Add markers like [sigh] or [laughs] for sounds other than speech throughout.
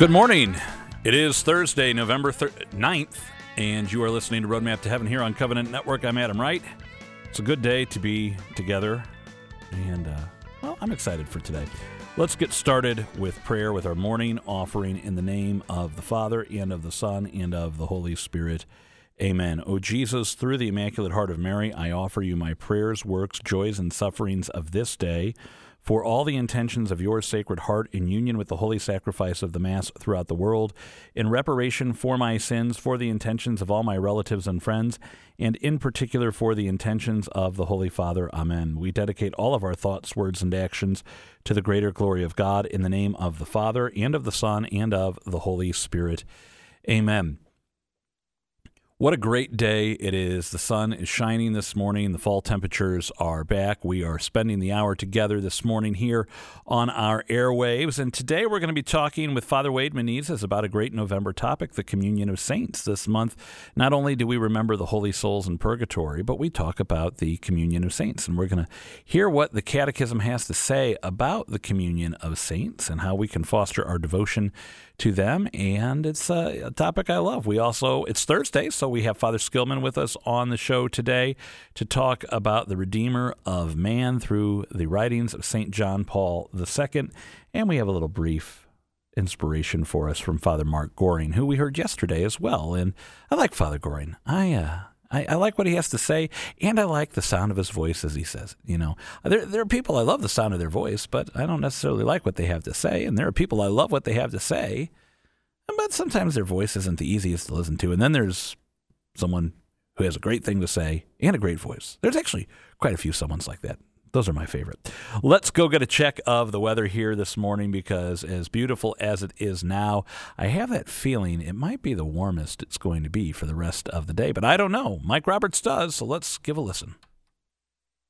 Good morning. It is Thursday, November 9th, and you are listening to Roadmap to Heaven here on Covenant Network. I'm Adam Wright. It's a good day to be together, and uh, well, I'm excited for today. Let's get started with prayer with our morning offering in the name of the Father, and of the Son, and of the Holy Spirit. Amen. O Jesus, through the Immaculate Heart of Mary, I offer you my prayers, works, joys, and sufferings of this day for all the intentions of your sacred heart in union with the holy sacrifice of the Mass throughout the world, in reparation for my sins, for the intentions of all my relatives and friends, and in particular for the intentions of the Holy Father. Amen. We dedicate all of our thoughts, words, and actions to the greater glory of God in the name of the Father, and of the Son, and of the Holy Spirit. Amen. What a great day it is. The sun is shining this morning. The fall temperatures are back. We are spending the hour together this morning here on our airwaves. And today we're going to be talking with Father Wade Menezes about a great November topic, the communion of saints. This month, not only do we remember the holy souls in purgatory, but we talk about the communion of saints. And we're going to hear what the Catechism has to say about the communion of saints and how we can foster our devotion to them. And it's a, topic I love. We also, it's Thursday, so we have Father Skillman with us on the show today to talk about the Redeemer of man through the writings of St. John Paul II. And we have a little brief inspiration for us from Father Mark Goring, who we heard yesterday as well. And I like Father Goring. I, uh, I, I, like what he has to say, and I like the sound of his voice as he says. You know, there there are people I love the sound of their voice, but I don't necessarily like what they have to say, and there are people I love what they have to say, but sometimes their voice isn't the easiest to listen to. And then there's someone who has a great thing to say and a great voice. There's actually quite a few someone's like that. Those are my favorite. Let's go get a check of the weather here this morning because, as beautiful as it is now, I have that feeling it might be the warmest it's going to be for the rest of the day. But I don't know. Mike Roberts does, so let's give a listen.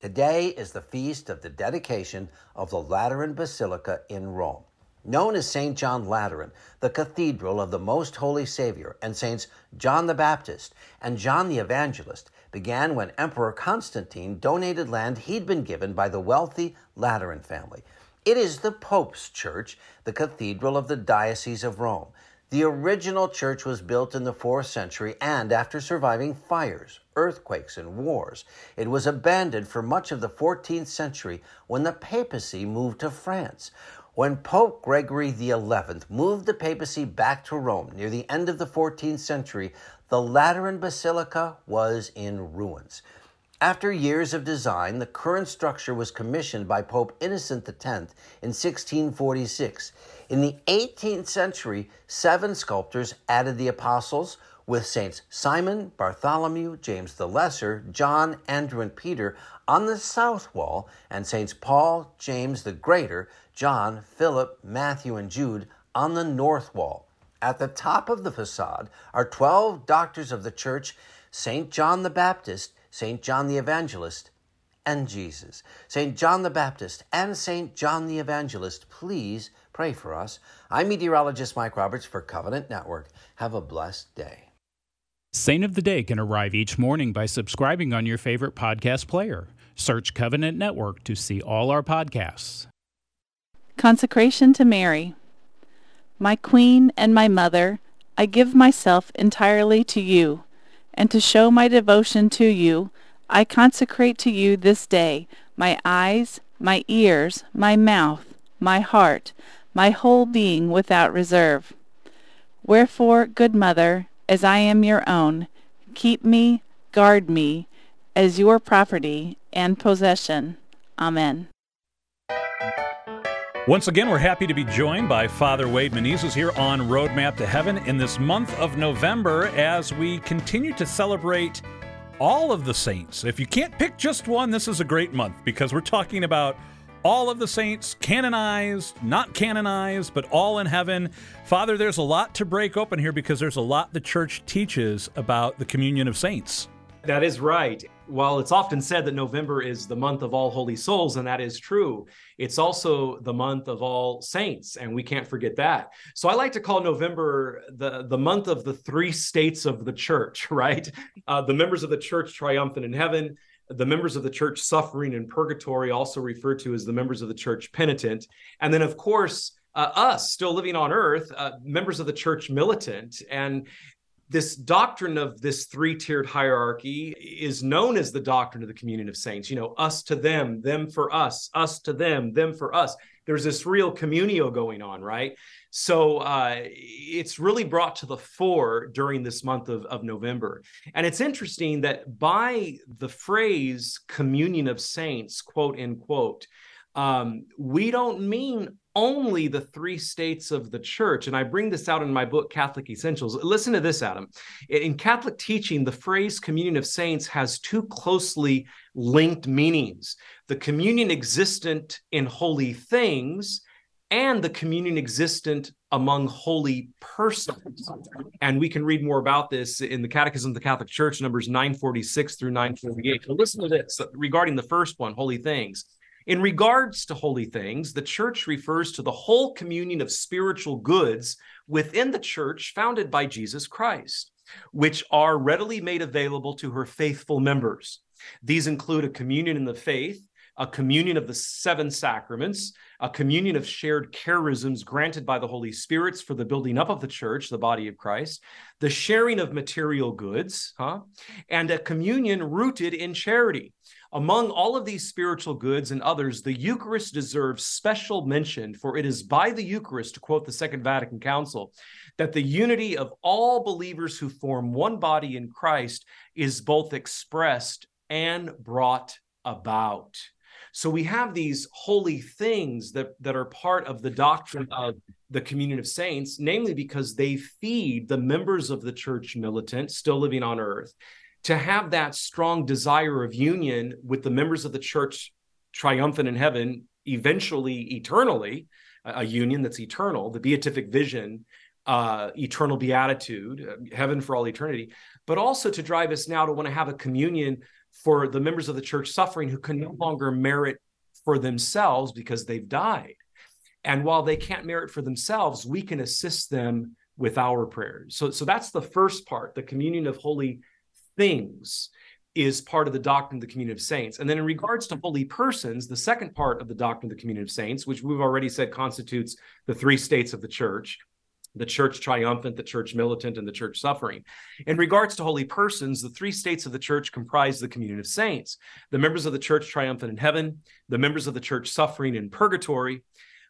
Today is the feast of the dedication of the Lateran Basilica in Rome. Known as St. John Lateran, the cathedral of the Most Holy Savior, and Saints John the Baptist and John the Evangelist began when Emperor Constantine donated land he'd been given by the wealthy Lateran family. It is the Pope's church, the cathedral of the Diocese of Rome. The original church was built in the 4th century and after surviving fires, earthquakes, and wars. It was abandoned for much of the 14th century when the papacy moved to France. When Pope Gregory XI moved the papacy back to Rome near the end of the 14th century, the Lateran Basilica was in ruins. After years of design, the current structure was commissioned by Pope Innocent X in 1646. In the 18th century, seven sculptors added the apostles, with Saints Simon, Bartholomew, James the Lesser, John, Andrew, and Peter on the south wall, and Saints Paul, James the Greater, John, Philip, Matthew, and Jude on the north wall. At the top of the facade are 12 doctors of the church St. John the Baptist, St. John the Evangelist, and Jesus. St. John the Baptist and St. John the Evangelist, please pray for us. I'm meteorologist Mike Roberts for Covenant Network. Have a blessed day. Saint of the Day can arrive each morning by subscribing on your favorite podcast player. Search Covenant Network to see all our podcasts. Consecration to Mary. My Queen and my Mother, I give myself entirely to you, and to show my devotion to you, I consecrate to you this day my eyes, my ears, my mouth, my heart, my whole being without reserve. Wherefore, good Mother, as I am your own, keep me, guard me, as your property and possession. Amen. Once again, we're happy to be joined by Father Wade Menezes here on Roadmap to Heaven in this month of November as we continue to celebrate all of the saints. If you can't pick just one, this is a great month because we're talking about all of the saints, canonized, not canonized, but all in heaven. Father, there's a lot to break open here because there's a lot the church teaches about the communion of saints. That is right. While it's often said that November is the month of all holy souls, and that is true, it's also the month of all saints, and we can't forget that. So I like to call November the, the month of the three states of the church, [laughs] right? Uh, the members of the church triumphant in heaven, the members of the church suffering in purgatory, also referred to as the members of the church penitent, and then, of course, uh, us still living on earth, uh, members of the church militant, and this doctrine of this three tiered hierarchy is known as the doctrine of the communion of saints. You know, us to them, them for us, us to them, them for us. There's this real communio going on, right? So uh, it's really brought to the fore during this month of, of November. And it's interesting that by the phrase communion of saints, quote unquote, um, we don't mean only the three states of the church. And I bring this out in my book, Catholic Essentials. Listen to this, Adam. In Catholic teaching, the phrase communion of saints has two closely linked meanings the communion existent in holy things and the communion existent among holy persons. And we can read more about this in the Catechism of the Catholic Church, numbers 946 through 948. So listen to this regarding the first one, holy things. In regards to holy things, the church refers to the whole communion of spiritual goods within the church founded by Jesus Christ, which are readily made available to her faithful members. These include a communion in the faith, a communion of the seven sacraments, a communion of shared charisms granted by the Holy Spirits for the building up of the church, the body of Christ, the sharing of material goods, huh? and a communion rooted in charity. Among all of these spiritual goods and others, the Eucharist deserves special mention, for it is by the Eucharist, to quote the Second Vatican Council, that the unity of all believers who form one body in Christ is both expressed and brought about. So we have these holy things that, that are part of the doctrine of the communion of saints, namely because they feed the members of the church militant still living on earth to have that strong desire of union with the members of the church triumphant in heaven, eventually eternally, a union that's eternal, the beatific vision, uh, eternal beatitude, uh, heaven for all eternity, but also to drive us now to want to have a communion for the members of the church suffering who can no longer merit for themselves because they've died. And while they can't merit for themselves, we can assist them with our prayers. So, so that's the first part, the communion of holy things is part of the doctrine of the communion of saints. And then in regards to holy persons, the second part of the doctrine of the communion of saints, which we've already said constitutes the three states of the church, the church triumphant, the church militant, and the church suffering. In regards to holy persons, the three states of the church comprise the communion of saints the members of the church triumphant in heaven, the members of the church suffering in purgatory,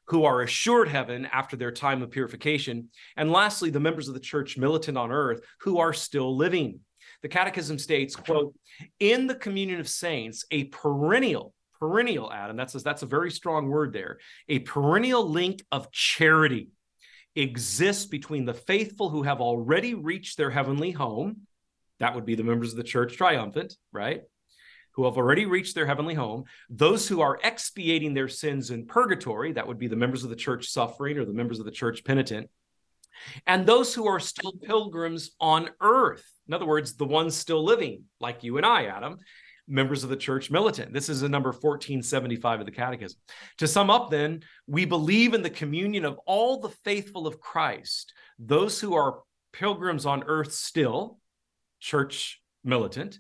who are assured heaven after their time of purification, and lastly, the members of the church militant on earth who are still living. The Catechism states, quote, in the communion of saints, a perennial, perennial, Adam, that's a, that's a very strong word there, a perennial link of charity exists between the faithful who have already reached their heavenly home. That would be the members of the church triumphant, right? Who have already reached their heavenly home. Those who are expiating their sins in purgatory, that would be the members of the church suffering or the members of the church penitent. And those who are still pilgrims on earth, in other words, the ones still living, like you and I, Adam, members of the church militant. This is a number 1475 of the Catechism. To sum up, then, we believe in the communion of all the faithful of Christ, those who are pilgrims on earth still, church militant,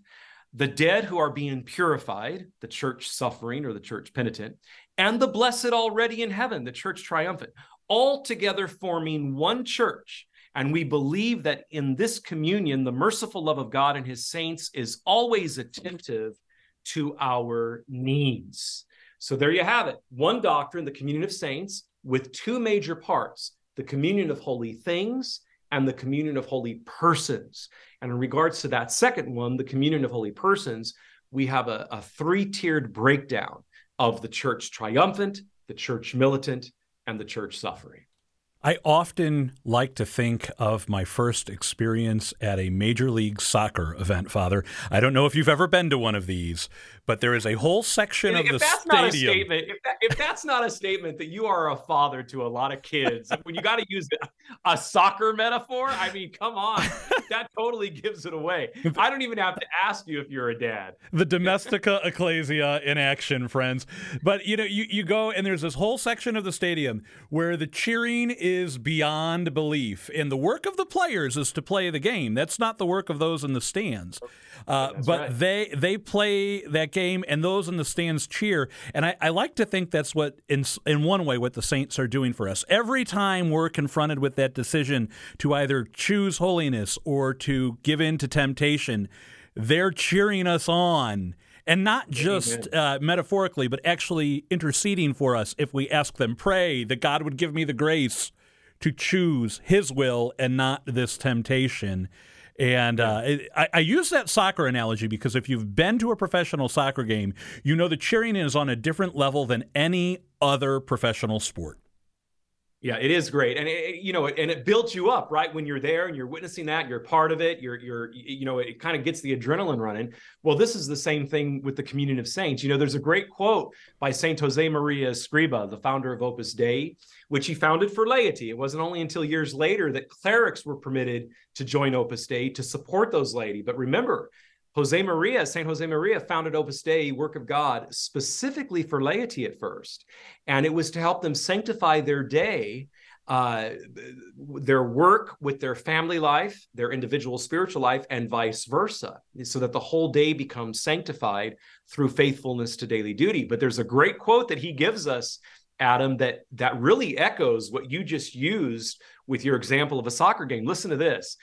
the dead who are being purified, the church suffering or the church penitent, and the blessed already in heaven, the church triumphant, all together forming one church and we believe that in this communion, the merciful love of God and his saints is always attentive to our needs. So there you have it. One doctrine, the communion of saints, with two major parts the communion of holy things and the communion of holy persons. And in regards to that second one, the communion of holy persons, we have a, a three tiered breakdown of the church triumphant, the church militant, and the church suffering. I often like to think of my first experience at a Major League Soccer event, Father. I don't know if you've ever been to one of these, but there is a whole section if, of the that's stadium. Not a statement, if, that, if that's not a statement that you are a father to a lot of kids, when you got to use a soccer metaphor, I mean, come on, that totally gives it away. I don't even have to ask you if you're a dad. The domestica ecclesia in action, friends. But you know, you, you go and there's this whole section of the stadium where the cheering is is beyond belief. And the work of the players is to play the game. That's not the work of those in the stands. Uh, but right. they they play that game, and those in the stands cheer. And I, I like to think that's what, in in one way, what the Saints are doing for us. Every time we're confronted with that decision to either choose holiness or to give in to temptation, they're cheering us on and not just uh, metaphorically, but actually interceding for us if we ask them, pray that God would give me the grace to choose His will and not this temptation. And uh, I, I, use that soccer analogy because if you've been to a professional soccer game, you know the cheering is on a different level than any other professional sport. Yeah, it is great, and it, you know, and it builds you up, right? When you're there and you're witnessing that, you're part of it. You're, you're, you know, it kind of gets the adrenaline running. Well, this is the same thing with the communion of saints. You know, there's a great quote by Saint Jose Maria Escriva, the founder of Opus Dei, which he founded for laity. It wasn't only until years later that clerics were permitted to join Opus Dei to support those laity. But remember, Jose Maria, Saint Jose Maria founded Opus Dei, Work of God, specifically for laity at first. And it was to help them sanctify their day, uh, their work with their family life, their individual spiritual life, and vice versa, so that the whole day becomes sanctified through faithfulness to daily duty. But there's a great quote that he gives us Adam, that that really echoes what you just used with your example of a soccer game. Listen to this.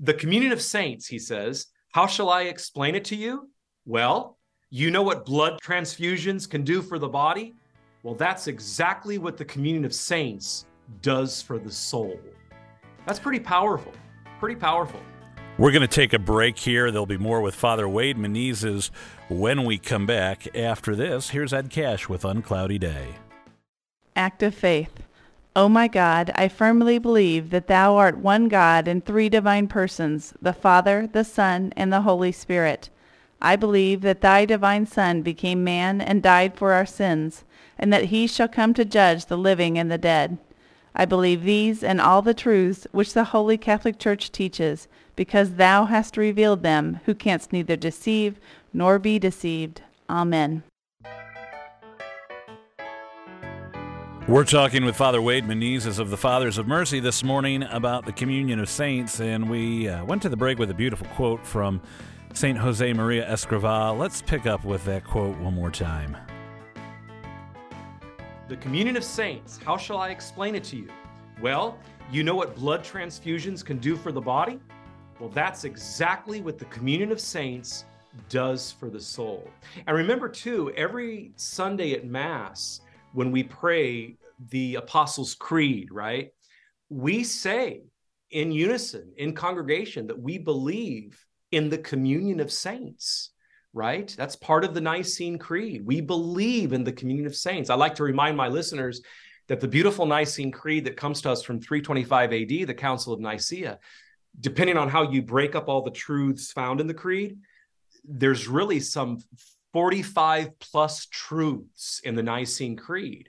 The communion of saints, he says, how shall I explain it to you? Well, you know what blood transfusions can do for the body? Well, that's exactly what the communion of saints does for the soul. That's pretty powerful. Pretty powerful. We're going to take a break here. There'll be more with Father Wade Menezes when we come back. After this, here's Ed Cash with Uncloudy Day. Act of faith. O my God, I firmly believe that thou art one God in three divine persons, the Father, the Son, and the Holy Spirit. I believe that thy divine Son became man and died for our sins, and that he shall come to judge the living and the dead. I believe these and all the truths which the Holy Catholic Church teaches, because thou hast revealed them, who canst neither deceive nor be deceived. Amen. We're talking with Father Wade Menezes of the Fathers of Mercy this morning about the communion of saints, and we uh, went to the break with a beautiful quote from Saint Jose Maria Escriva. Let's pick up with that quote one more time. The communion of saints, how shall I explain it to you? Well, you know what blood transfusions can do for the body? Well, that's exactly what the communion of saints does for the soul. And remember, too, every Sunday at Mass, when we pray the Apostles' Creed, right? We say in unison, in congregation, that we believe in the communion of saints, right? That's part of the Nicene Creed. We believe in the communion of saints. I like to remind my listeners that the beautiful Nicene Creed that comes to us from 325 AD, the Council of Nicaea, depending on how you break up all the truths found in the creed, there's really some 45 plus truths in the Nicene Creed.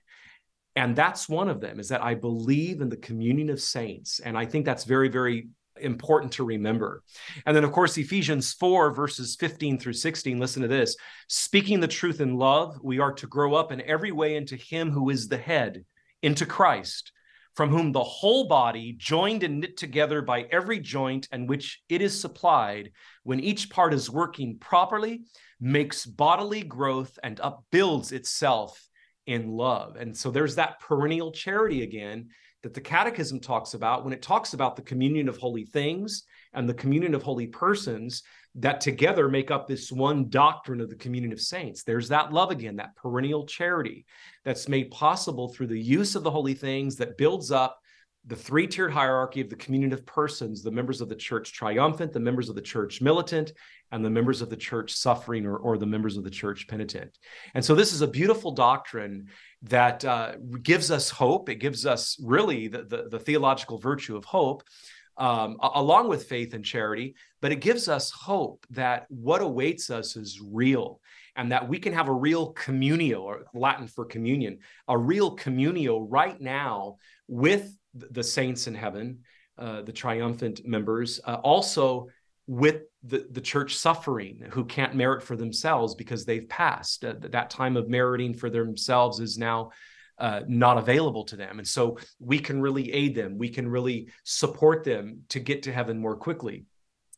And that's one of them is that I believe in the communion of saints. And I think that's very, very important to remember. And then, of course, Ephesians 4, verses 15 through 16, listen to this. Speaking the truth in love, we are to grow up in every way into Him who is the head, into Christ, from whom the whole body, joined and knit together by every joint and which it is supplied, when each part is working properly, makes bodily growth and upbuilds itself in love. And so there's that perennial charity again that the Catechism talks about when it talks about the communion of holy things and the communion of holy persons that together make up this one doctrine of the communion of saints. There's that love again, that perennial charity that's made possible through the use of the holy things that builds up the three tiered hierarchy of the communion of persons the members of the church triumphant, the members of the church militant, and the members of the church suffering, or, or the members of the church penitent. And so, this is a beautiful doctrine that uh, gives us hope. It gives us really the, the, the theological virtue of hope. Um, along with faith and charity, but it gives us hope that what awaits us is real and that we can have a real communio, or Latin for communion, a real communio right now with the saints in heaven, uh, the triumphant members, uh, also with the, the church suffering who can't merit for themselves because they've passed. Uh, that time of meriting for themselves is now uh, not available to them. And so we can really aid them. We can really support them to get to heaven more quickly.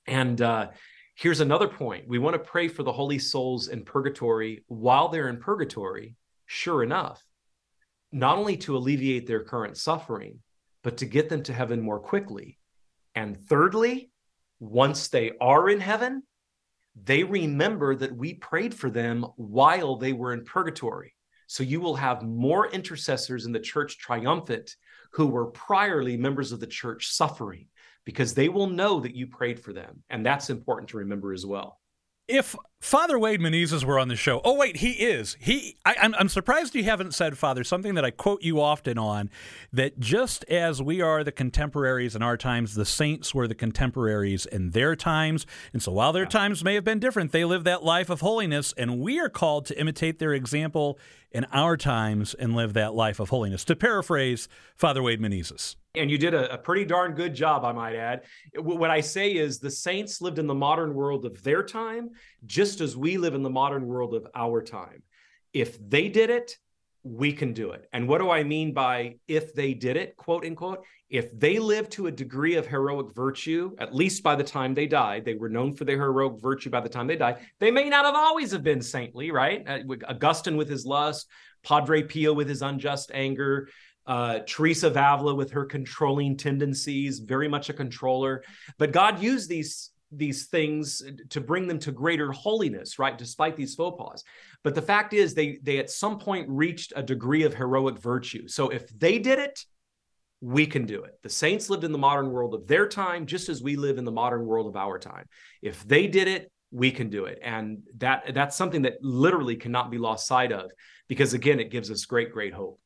And uh, here's another point we want to pray for the holy souls in purgatory while they're in purgatory, sure enough, not only to alleviate their current suffering, but to get them to heaven more quickly. And thirdly, once they are in heaven, they remember that we prayed for them while they were in purgatory. So you will have more intercessors in the church triumphant who were priorly members of the church suffering because they will know that you prayed for them. And that's important to remember as well if Father Wade Menezes were on the show, oh wait, he is. He, I, am I'm, I'm surprised you haven't said, Father, something that I quote you often on, that just as we are the contemporaries in our times, the saints were the contemporaries in their times, and so while their yeah. times may have been different, they lived that life of holiness, and we are called to imitate their example in our times and live that life of holiness. To paraphrase Father Wade Menezes. And you did a, a, pretty darn good job, I might add. What I say is the saints lived in the modern world of their time, just as we live in the modern world of our time. If they did it, we can do it. And what do I mean by if they did it, quote unquote? If they lived to a degree of heroic virtue, at least by the time they died, they were known for their heroic virtue by the time they died. They may not have always have been saintly, right? Uh, Augustine with his lust, Padre Pio with his unjust anger, uh, Teresa of Avila with her controlling tendencies, very much a controller. But God used these these things to bring them to greater holiness, right? Despite these faux pas. But the fact is, they they at some point reached a degree of heroic virtue. So if they did it, we can do it. The saints lived in the modern world of their time, just as we live in the modern world of our time. If they did it, we can do it, and that that's something that literally cannot be lost sight of, because again, it gives us great, great hope.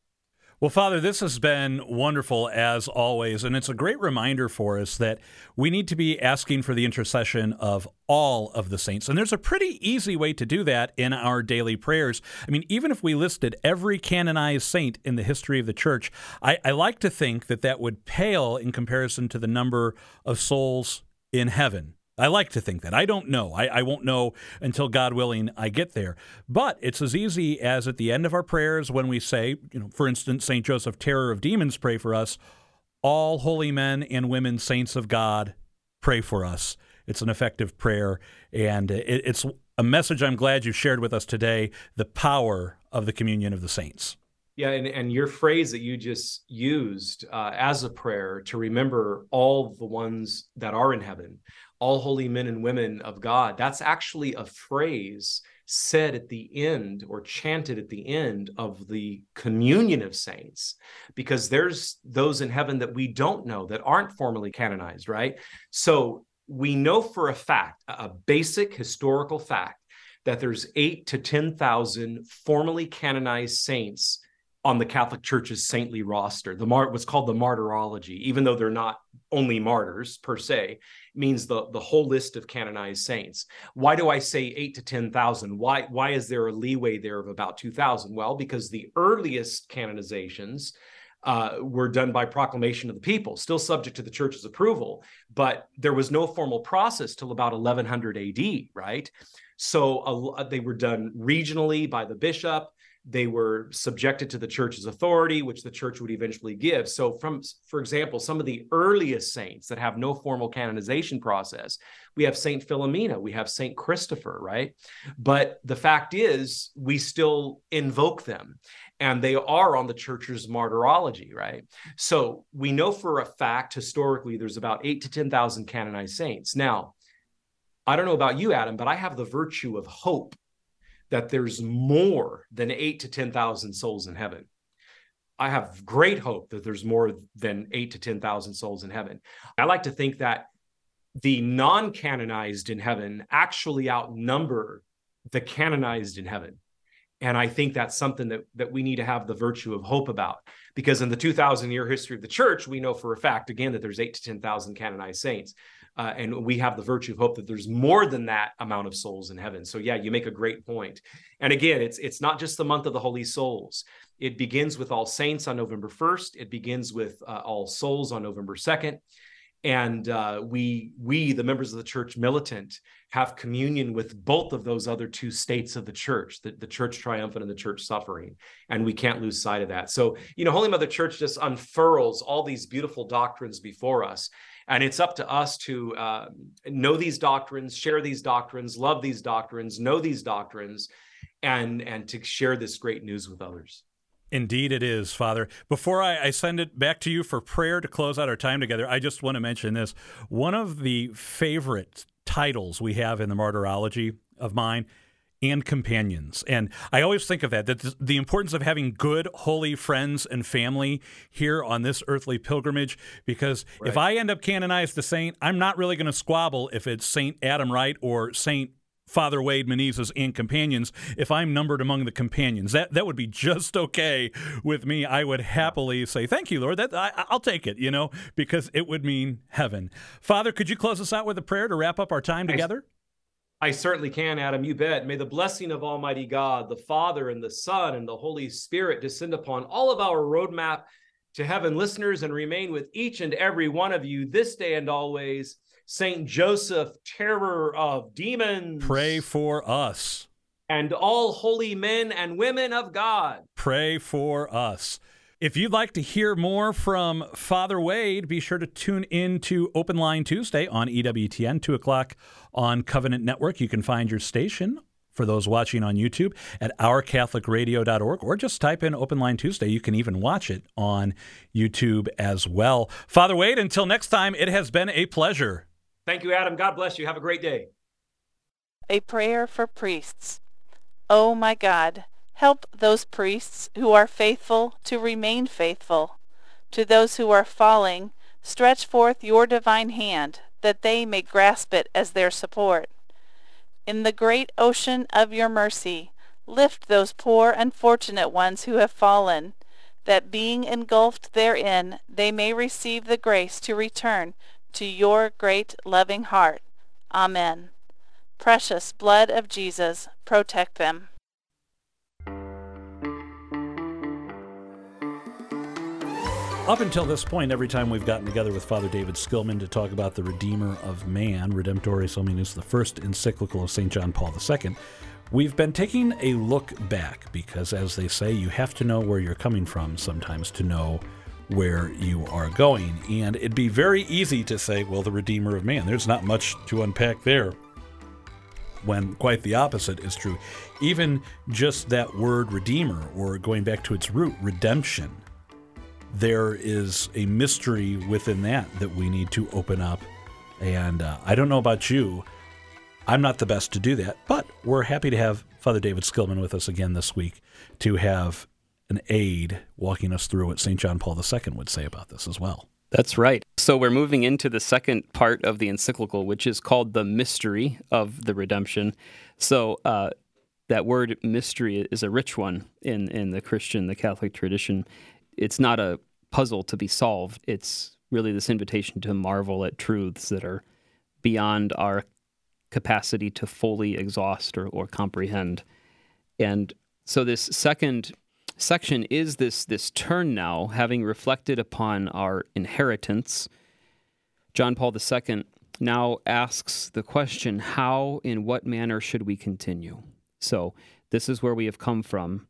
Well, Father, this has been wonderful as always, and it's a great reminder for us that we need to be asking for the intercession of all of the saints. And there's a pretty easy way to do that in our daily prayers. I mean, even if we listed every canonized saint in the history of the church, I, I like to think that that would pale in comparison to the number of souls in heaven. I like to think that. I don't know. I, I, won't know until God willing I get there. But it's as easy as at the end of our prayers when we say, you know, for instance, St. Joseph, terror of demons, pray for us. All holy men and women, saints of God, pray for us. It's an effective prayer. And it, it's a message I'm glad you shared with us today the power of the communion of the saints. Yeah, and, and your phrase that you just used uh, as a prayer to remember all the ones that are in heaven, all holy men and women of God, that's actually a phrase said at the end or chanted at the end of the communion of saints because there's those in heaven that we don't know that aren't formally canonized right so we know for a fact a basic historical fact that there's 8 to 10,000 formally canonized saints on the Catholic Church's saintly roster. The mar- what's called the martyrology, even though they're not only martyrs per se, means the the whole list of canonized saints. Why do I say eight to ten thousand? Why why is there a leeway there of about two thousand? Well, because the earliest canonizations uh, were done by proclamation of the people, still subject to the church's approval, but there was no formal process till about 1100 AD, right? So uh, they were done regionally by the bishop they were subjected to the church's authority which the church would eventually give. So from for example some of the earliest saints that have no formal canonization process we have saint philomena we have saint christopher right? But the fact is we still invoke them and they are on the church's martyrology right? So we know for a fact historically there's about 8 to 10,000 canonized saints. Now I don't know about you, Adam, but I have the virtue of hope that there's more than eight to 10,000 souls in heaven. I have great hope that there's more than eight to 10,000 souls in heaven. I like to think that the non canonized in heaven actually outnumber the canonized in heaven. And I think that's something that, that we need to have the virtue of hope about. Because in the 2,000 year history of the church, we know for a fact, again, that there's eight to 10,000 canonized saints. Uh, and we have the virtue of hope that there's more than that amount of souls in heaven. So yeah, you make a great point. And again, it's it's not just the month of the holy souls. It begins with all saints on November 1st. It begins with uh, all souls on November 2nd. and uh, we we the members of the church militant have communion with both of those other two states of the church the, the church triumphant and the church suffering and we can't lose sight of that so you know holy mother church just unfurls all these beautiful doctrines before us and it's up to us to uh, know these doctrines share these doctrines love these doctrines know these doctrines and and to share this great news with others Indeed, it is, Father. Before I, I, send it back to you for prayer to close out our time together, I just want to mention this. One of the favorite titles we have in the martyrology of mine and companions. And I always think of that, that the importance of having good, holy friends and family here on this earthly pilgrimage. Because right. if I end up canonized a saint, I'm not really going to squabble if it's Saint Adam Wright or Saint Father Wade Menezes and companions if I'm numbered among the companions. That that would be just okay with me. I would happily say thank you, Lord. That I, will take it, you know, because it would mean heaven. Father, could you close us out with a prayer to wrap up our time together? I, certainly can, Adam. You bet. May the blessing of Almighty God, the Father and the Son and the Holy Spirit descend upon all of our roadmap to heaven listeners and remain with each and every one of you this day and always. Saint Joseph, terror of demons. Pray for us. And all holy men and women of God. Pray for us. If you'd like to hear more from Father Wade, be sure to tune in to Open Line Tuesday on EWTN, 2 o'clock on Covenant Network. You can find your station for those watching on YouTube at ourcatholicradio.org or just type in Open Line Tuesday. You can even watch it on YouTube as well. Father Wade, until next time, it has been a pleasure. Thank you, Adam. God bless you. Have a great day. A prayer for priests. Oh my God, help those priests who are faithful to remain faithful. To those who are falling, stretch forth your divine hand, that they may grasp it as their support. In the great ocean of your mercy, lift those poor unfortunate ones who have fallen, that being engulfed therein, they may receive the grace to return to your great loving heart. Amen. Precious blood of Jesus, protect them. Up until this point, every time we've gotten together with Father David Skillman to talk about the Redeemer of Man, Redemptoris Hominis, the first encyclical of St. John Paul II, we've been taking a look back because, as they say, you have to know where you're coming from sometimes to know where you are going. And it'd be very easy to say, well, the Redeemer of Man, there's not much to unpack there. When quite the opposite is true. Even just that word Redeemer, or going back to its root, redemption, there is a mystery within that that we need to open up. And uh, I don't know about you. I'm not the best to do that, but we're happy to have Father David Skillman with us again this week to have an aid walking us through what St. John Paul II would say about this as well. That's right. So we're moving into the second part of the encyclical, which is called the mystery of the redemption. So uh, that word mystery is a rich one in, in the Christian, the Catholic tradition. It's not a puzzle to be solved. It's really this invitation to marvel at truths that are beyond our capacity to fully exhaust or, or comprehend. And so this second section is this this turn now, having reflected upon our inheritance. John Paul II now asks the question, how, in what manner should we continue? So this is where we have come from.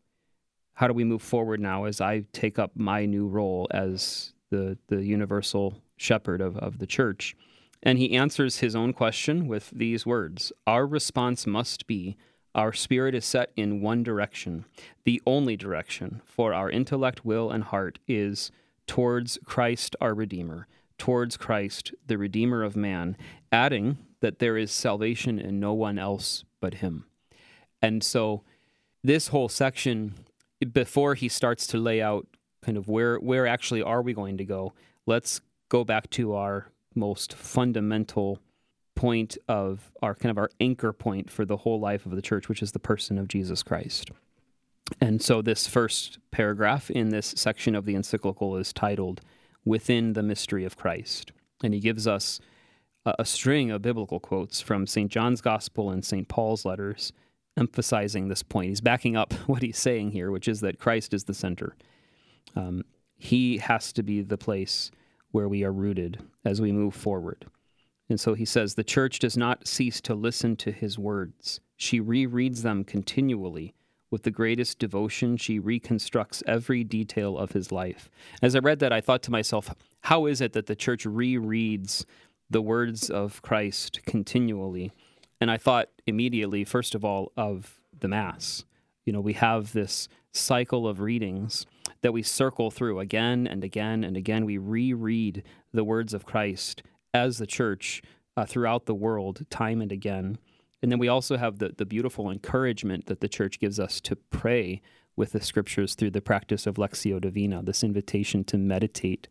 How do we move forward now as I take up my new role as the, the universal shepherd of, of the church? And he answers his own question with these words Our response must be our spirit is set in one direction. The only direction for our intellect, will, and heart is towards Christ our Redeemer, towards Christ, the Redeemer of man, adding that there is salvation in no one else but Him. And so, this whole section, before he starts to lay out kind of where, where actually are we going to go, let's go back to our most fundamental point of our kind of our anchor point for the whole life of the church, which is the person of Jesus Christ. And so this first paragraph in this section of the encyclical is titled Within the Mystery of Christ. And he gives us a, a string of biblical quotes from St. John's Gospel and St. Paul's letters emphasizing this point. He's backing up [laughs] what he's saying here, which is that Christ is the center. Um, he has to be the place where we are rooted as we move forward. And so he says, The church does not cease to listen to his words. She rereads them continually. With the greatest devotion, she reconstructs every detail of his life. As I read that, I thought to myself, how is it that the church rereads the words of Christ continually? And I thought immediately, first of all, of the Mass. You know, we have this cycle of readings that we circle through again and again and again. We reread the words of Christ as the church uh, throughout the world, time and again. And then we also have the, the beautiful encouragement that the church gives us to pray with the scriptures through the practice of Lectio Divina, this invitation to meditate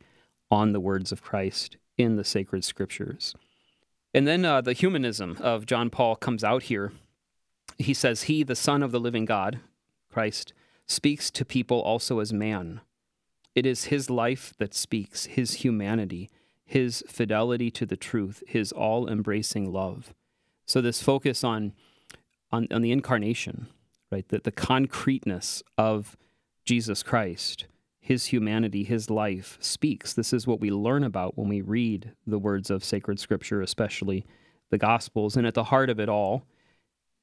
on the words of Christ in the sacred scriptures. And then uh, the humanism of John Paul comes out here. He says, He, the Son of the living God, Christ, speaks to people also as man. It is his life that speaks, his humanity, his fidelity to the truth, his all embracing love. So, this focus on, on, on the incarnation, right, the, the concreteness of Jesus Christ, his humanity, his life speaks. This is what we learn about when we read the words of sacred scripture, especially the Gospels. And at the heart of it all,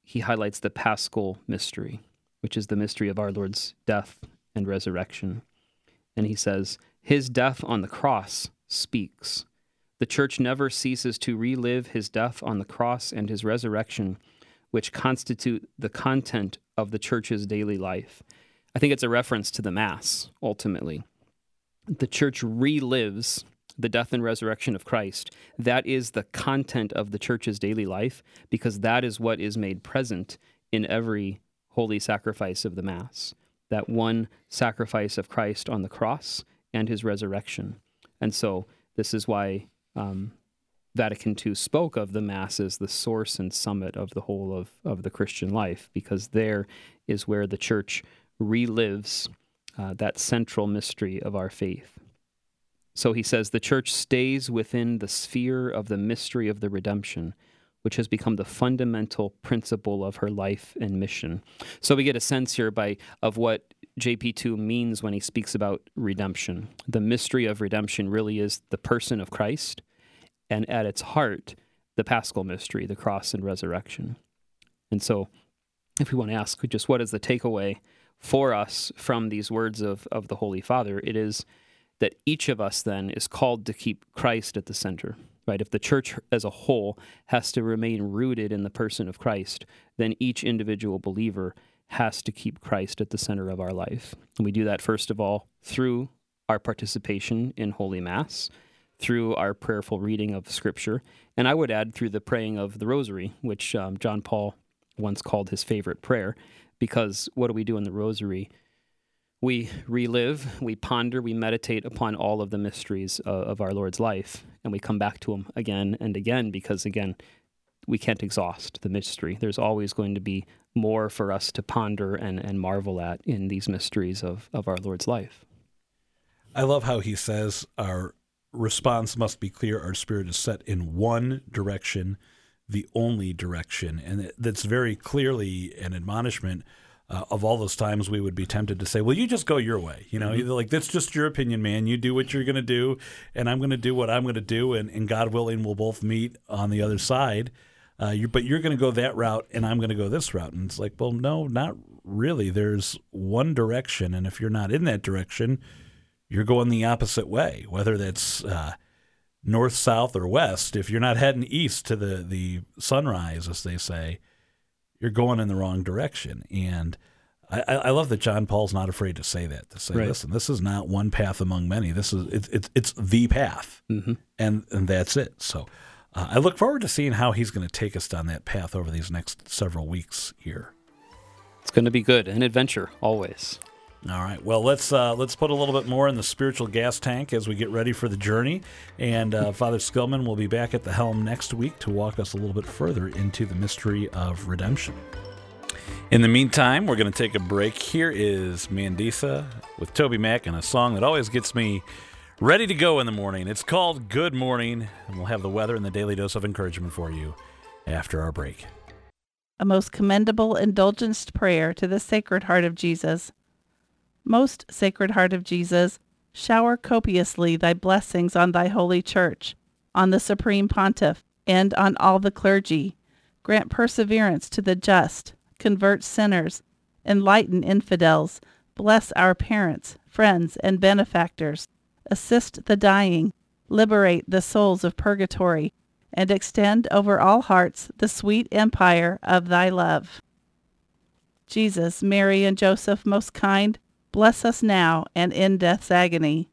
he highlights the paschal mystery, which is the mystery of our Lord's death and resurrection. And he says, His death on the cross speaks. The church never ceases to relive his death on the cross and his resurrection, which constitute the content of the church's daily life. I think it's a reference to the Mass, ultimately. The church relives the death and resurrection of Christ. That is the content of the church's daily life because that is what is made present in every holy sacrifice of the Mass. That one sacrifice of Christ on the cross and his resurrection. And so this is why um, Vatican II spoke of the Mass as the source and summit of the whole of, of the Christian life, because there is where the Church relives uh, that central mystery of our faith. So he says the Church stays within the sphere of the mystery of the redemption, which has become the fundamental principle of her life and mission. So we get a sense here by of what JP2 means when he speaks about redemption. The mystery of redemption really is the person of Christ, and at its heart, the paschal mystery, the cross and resurrection. And so, if we want to ask just what is the takeaway for us from these words of, of the Holy Father, it is that each of us then is called to keep Christ at the center. Right? If the church as a whole has to remain rooted in the person of Christ, then each individual believer has to keep Christ at the center of our life. And we do that, first of all, through our participation in Holy Mass, through our prayerful reading of Scripture, and I would add through the praying of the Rosary, which um, John Paul once called his favorite prayer, because what do we do in the Rosary? We relive, we ponder, we meditate upon all of the mysteries uh, of our Lord's life, and we come back to them again and again because, again, we can't exhaust the mystery. There's always going to be more for us to ponder and, and marvel at in these mysteries of, of our Lord's life. I love how he says our response must be clear. Our spirit is set in one direction, the only direction. And that's very clearly an admonishment uh, of all those times we would be tempted to say, well, you just go your way. You know, mm-hmm. like, that's just your opinion, man. You do what you're going to do, and I'm going to do what I'm going to do. And, and God willing, we'll both meet on the other side. Uh, you, but you're going to go that route, and I'm going to go this route. And it's like, well, no, not really. There's one direction, and if you're not in that direction, you're going the opposite way. Whether that's uh, north, south, or west, if you're not heading east to the the sunrise, as they say, you're going in the wrong direction. And I, I love that John Paul's not afraid to say that. To say, right. listen, this is not one path among many. This is it's it's, it's the path, mm-hmm. and and that's it. So. Uh, I look forward to seeing how he's going to take us down that path over these next several weeks here. It's going to be good, an adventure always. All right. Well, let's uh, let's put a little bit more in the spiritual gas tank as we get ready for the journey. And uh, Father Skillman will be back at the helm next week to walk us a little bit further into the mystery of redemption. In the meantime, we're going to take a break. Here is Mandisa with TobyMac and a song that always gets me ready to go in the morning. It's called Good Morning, and we'll have the weather and the daily dose of encouragement for you after our break. A most commendable indulgenced prayer to the Sacred Heart of Jesus. Most Sacred Heart of Jesus, shower copiously thy blessings on thy holy church, on the supreme pontiff, and on all the clergy. Grant perseverance to the just, convert sinners, enlighten infidels, bless our parents, friends, and benefactors, assist the dying, liberate the souls of purgatory, and extend over all hearts the sweet empire of thy love. Jesus, Mary, and Joseph, most kind, bless us now and in death's agony.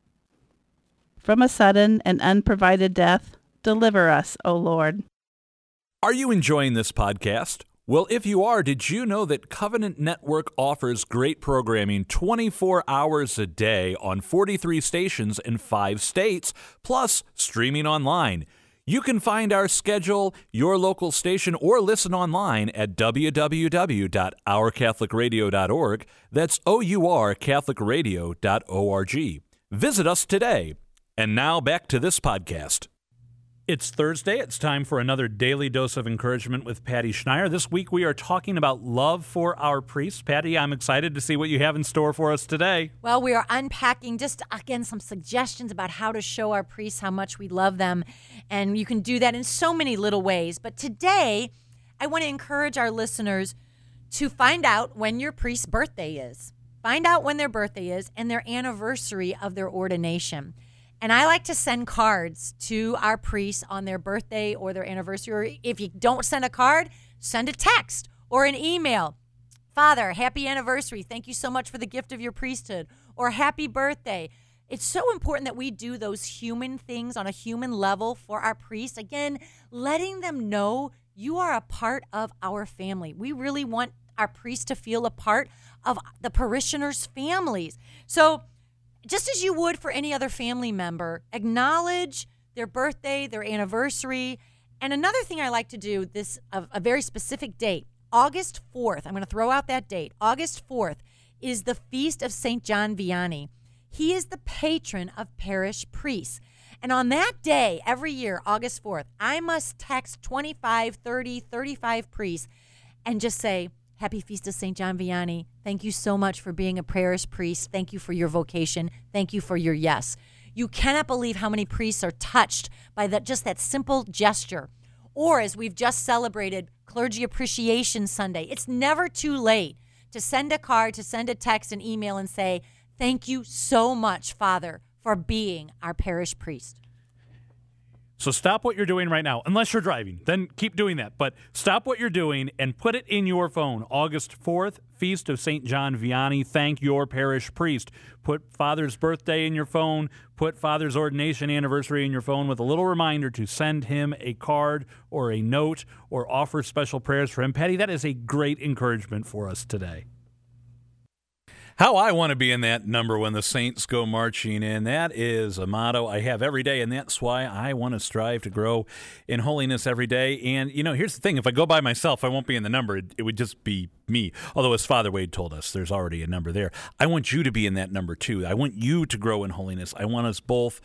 From a sudden and unprovided death, deliver us, O Lord. Are you enjoying this podcast? Well, if you are, did you know that Covenant Network offers great programming 24 hours a day on 43 stations in five states, plus streaming online? You can find our schedule, your local station, or listen online at www.ourcatholicradio.org. That's O U R CatholicRadio.org. Visit us today. And now back to this podcast. It's Thursday. It's time for another daily dose of encouragement with Patty Schneier. This week we are talking about love for our priests. Patty, I'm excited to see what you have in store for us today. Well, we are unpacking just again some suggestions about how to show our priests how much we love them. And you can do that in so many little ways. But today, I want to encourage our listeners to find out when your priest's birthday is. Find out when their birthday is and their anniversary of their ordination. And I like to send cards to our priests on their birthday or their anniversary. Or if you don't send a card, send a text or an email. Father, happy anniversary. Thank you so much for the gift of your priesthood. Or happy birthday. It's so important that we do those human things on a human level for our priests. Again, letting them know you are a part of our family. We really want our priests to feel a part of the parishioners' families. So, just as you would for any other family member, acknowledge their birthday, their anniversary. And another thing I like to do this a, a very specific date, August 4th. I'm going to throw out that date. August 4th is the feast of St. John Vianney. He is the patron of parish priests. And on that day, every year, August 4th, I must text 25, 30, 35 priests and just say, Happy Feast of St. John Vianney. Thank you so much for being a parish priest. Thank you for your vocation. Thank you for your yes. You cannot believe how many priests are touched by that just that simple gesture. Or as we've just celebrated Clergy Appreciation Sunday, it's never too late to send a card, to send a text, an email, and say, Thank you so much, Father, for being our parish priest. So stop what you're doing right now, unless you're driving. Then keep doing that. But stop what you're doing and put it in your phone. August 4th, Feast of St. John Vianney. Thank your parish priest. Put Father's birthday in your phone. Put Father's ordination anniversary in your phone with a little reminder to send him a card or a note or offer special prayers for him. Patty, that is a great encouragement for us today. How I want to be in that number when the Saints go marching in. That is a motto I have every day, and that's why I want to strive to grow in holiness every day. And, you know, here's the thing if I go by myself, I won't be in the number. It, it would just be me. Although, as Father Wade told us, there's already a number there. I want you to be in that number too. I want you to grow in holiness. I want us both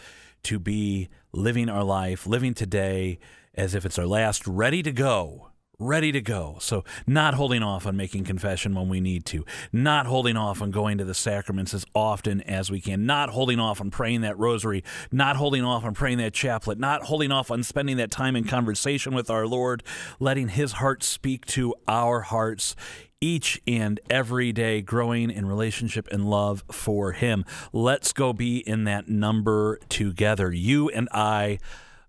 to be living our life, living today as if it's our last, ready to go ready to go. So, not holding off on making confession when we need to, not holding off on going to the sacraments as often as we can, not holding off on praying that rosary, not holding off on praying that chaplet, not holding off on spending that time in conversation with our Lord, letting His heart speak to our hearts. Each and every day, growing in relationship and love for Him. Let's go be in that number together. You and I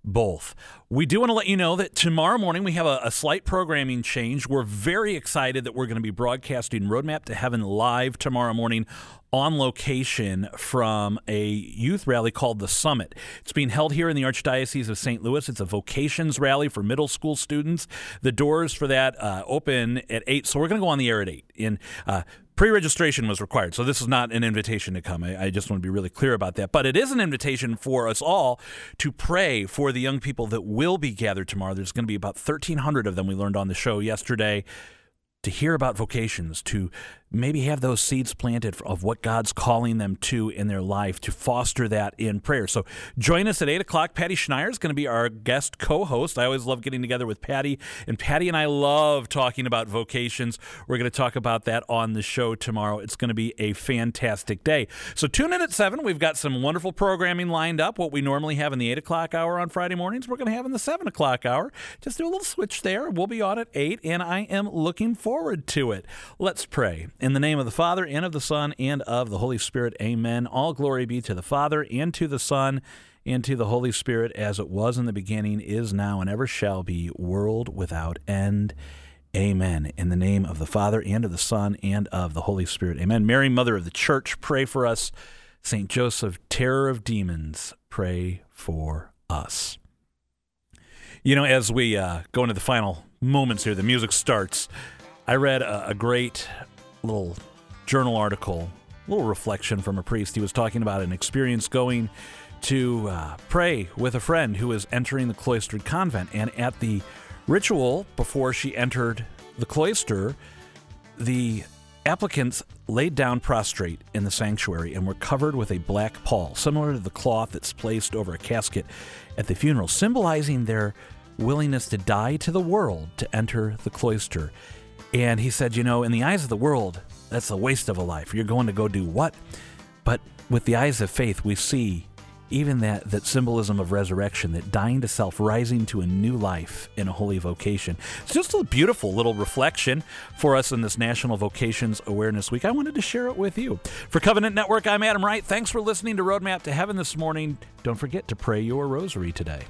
both. We do want to let you know that tomorrow morning we have a, a, slight programming change. We're very excited that we're going to be broadcasting Roadmap to Heaven live tomorrow morning on location from a youth rally called the Summit. It's being held here in the Archdiocese of St. Louis. It's a vocations rally for middle school students. The doors for that uh, open at 8, so we're going to go on the air at 8. In uh, Pre-registration was required, so this is not an invitation to come. I, I, just want to be really clear about that. But it is an invitation for us all to pray for the young people that will be gathered tomorrow. There's going to be about 1,300 of them. We learned on the show yesterday to hear about vocations, to maybe have those seeds planted of what God's calling them to in their life to foster that in prayer. So join us at 8 o'clock. Patty Schneier is going to be our guest co host. I always love getting together with Patty, and Patty and I love talking about vocations. We're going to talk about that on the show tomorrow. It's going to be a fantastic day. So tune in at 7. We've got some wonderful programming lined up. What we normally have in the 8 o'clock hour on Friday mornings, we're going to have in the 7 o'clock hour. Just do a little switch there. We'll be on at 8, and I am looking forward to it. Let's pray. In the name of the Father, and of the Son, and of the Holy Spirit, amen. All glory be to the Father, and to the Son, and to the Holy Spirit, as it was in the beginning, is now, and ever shall be, world without end. Amen. In the name of the Father, and of the Son, and of the Holy Spirit. Amen. Mary, Mother of the Church, pray for us. St. Joseph, terror of demons, pray for us. You know, as we uh, go into the final moments here, the music starts. I read a, a great little journal article, little reflection from a priest. He was talking about an experience going to uh, pray with a friend who was entering the cloistered convent. And at the ritual before she entered the cloister, the applicants laid down prostrate in the sanctuary and were covered with a black pall, similar to the cloth that's placed over a casket at the funeral, symbolizing their willingness to die to the world to enter the cloister. And he said, You know, in the eyes of the world, that's a waste of a life. You're going to go do what? But with the eyes of faith, we see even that, that symbolism of resurrection, that dying to self, rising to a new life in a holy vocation. It's just a beautiful little reflection for us in this National Vocations Awareness Week. I wanted to share it with you. For Covenant Network, I'm Adam Wright. Thanks for listening to Roadmap to Heaven this morning. Don't forget to pray your rosary today.